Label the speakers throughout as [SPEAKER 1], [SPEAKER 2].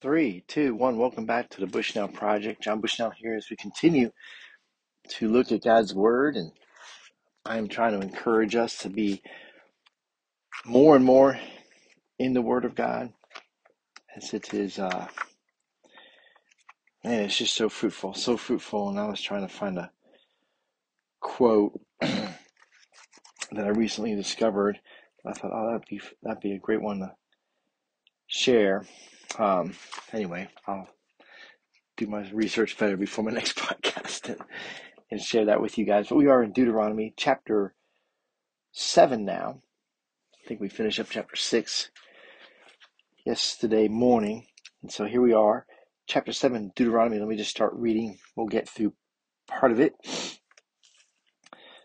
[SPEAKER 1] Three, two, one. Welcome back to the Bushnell Project. John Bushnell here as we continue to look at God's Word, and I'm trying to encourage us to be more and more in the Word of God, as it is. Uh, man, it's just so fruitful, so fruitful. And I was trying to find a quote that I recently discovered. I thought, oh, that'd be that'd be a great one to share. Um, anyway, I'll do my research better before my next podcast and, and share that with you guys. But we are in Deuteronomy chapter seven now. I think we finished up chapter six yesterday morning. And so here we are, chapter seven, Deuteronomy. Let me just start reading. We'll get through part of it.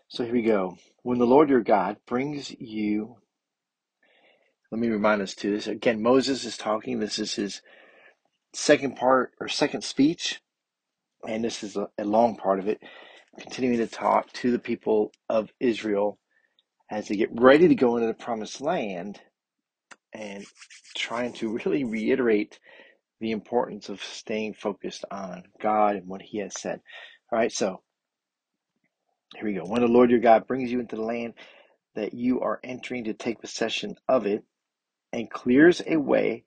[SPEAKER 1] So here we go. When the Lord your God brings you, let me remind us to this. Again, Moses is talking. This is his second part or second speech. And this is a, a long part of it, continuing to talk to the people of Israel as they get ready to go into the promised land and trying to really reiterate the importance of staying focused on God and what He has said. All right, so here we go. When the Lord your God brings you into the land that you are entering to take possession of it and clears away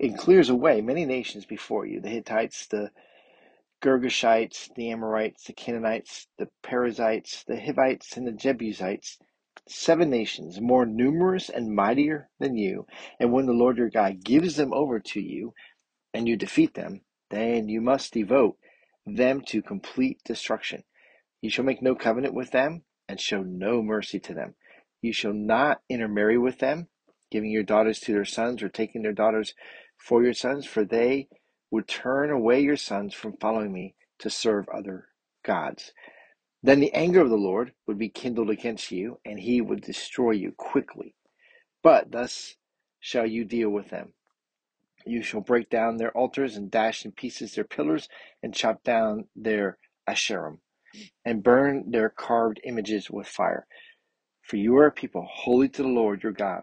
[SPEAKER 1] and clears away many nations before you the Hittites, the Girgashites, the Amorites, the Canaanites, the Perizzites, the Hivites, and the Jebusites seven nations more numerous and mightier than you, and when the Lord your God gives them over to you, and you defeat them, then you must devote them to complete destruction. You shall make no covenant with them, and show no mercy to them. You shall not intermarry with them, giving your daughters to their sons, or taking their daughters for your sons, for they would turn away your sons from following me to serve other gods. Then the anger of the Lord would be kindled against you, and he would destroy you quickly. But thus shall you deal with them. You shall break down their altars and dash in pieces their pillars and chop down their asherim and burn their carved images with fire. For you are a people holy to the Lord your God.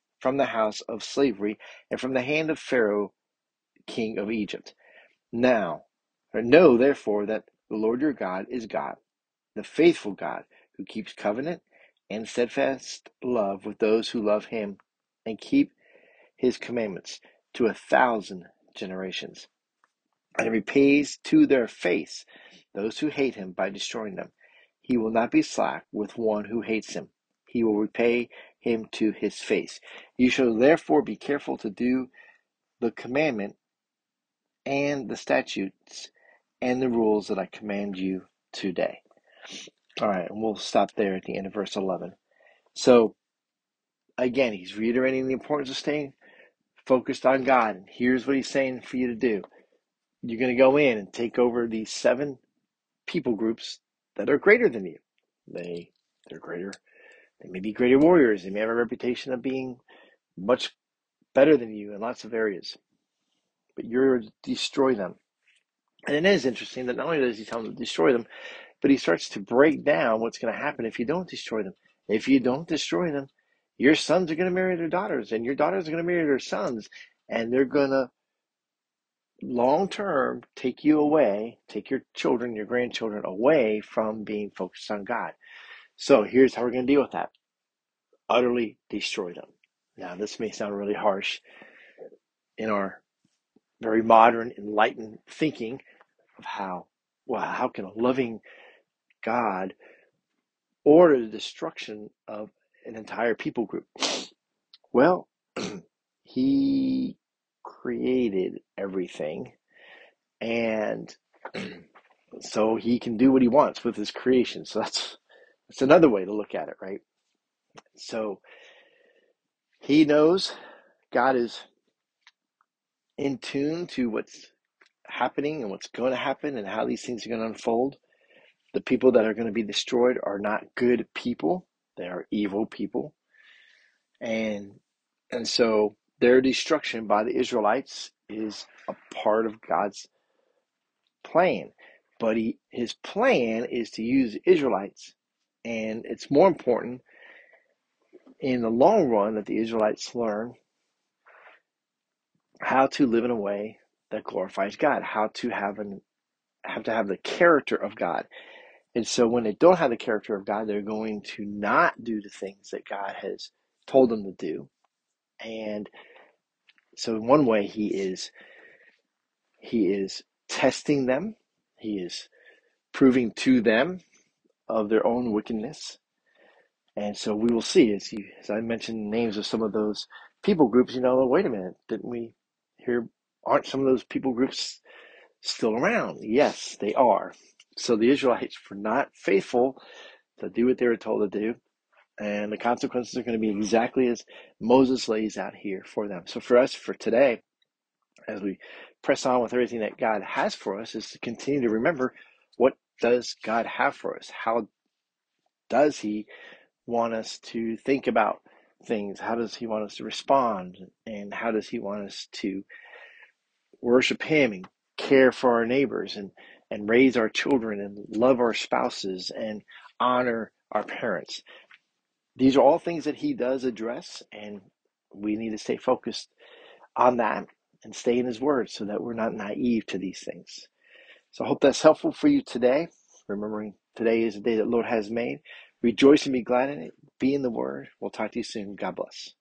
[SPEAKER 1] from the house of slavery and from the hand of Pharaoh, king of Egypt. Now, know therefore that the Lord your God is God, the faithful God who keeps covenant and steadfast love with those who love him and keep his commandments to a thousand generations. And he repays to their face those who hate him by destroying them. He will not be slack with one who hates him. He will repay him to his face. You shall therefore be careful to do the commandment and the statutes and the rules that I command you today. All right, and we'll stop there at the end of verse 11. So, again, he's reiterating the importance of staying focused on God. And here's what he's saying for you to do you're going to go in and take over these seven people groups that are greater than you. They, they're greater. They may be greater warriors. They may have a reputation of being much better than you in lots of areas. But you're destroy them. And it is interesting that not only does he tell them to destroy them, but he starts to break down what's going to happen if you don't destroy them. If you don't destroy them, your sons are going to marry their daughters, and your daughters are going to marry their sons, and they're going to long term take you away, take your children, your grandchildren away from being focused on God. So here's how we're going to deal with that utterly destroy them. Now, this may sound really harsh in our very modern, enlightened thinking of how, well, how can a loving God order the destruction of an entire people group? Well, he created everything and so he can do what he wants with his creation. So that's that's another way to look at it, right? So he knows God is in tune to what's happening and what's going to happen and how these things are going to unfold. The people that are going to be destroyed are not good people, they are evil people. And and so their destruction by the Israelites is a part of God's plan. But he, his plan is to use Israelites. And it's more important in the long run that the Israelites learn how to live in a way that glorifies God, how to have an have to have the character of God. And so when they don't have the character of God, they're going to not do the things that God has told them to do. And so in one way he is he is testing them. He is proving to them of their own wickedness. And so we will see as you as I mentioned names of some of those people groups, you know, oh, wait a minute, didn't we hear aren't some of those people groups still around? Yes, they are. So the Israelites were not faithful to do what they were told to do. And the consequences are going to be exactly as Moses lays out here for them. So for us, for today, as we press on with everything that God has for us, is to continue to remember what does God have for us? How does He want us to think about things? How does He want us to respond? And how does He want us to worship Him and care for our neighbors and, and raise our children and love our spouses and honor our parents? These are all things that He does address, and we need to stay focused on that and stay in His Word so that we're not naive to these things. So I hope that's helpful for you today. Remembering today is the day that Lord has made. Rejoice and be glad in it. Be in the Word. We'll talk to you soon. God bless.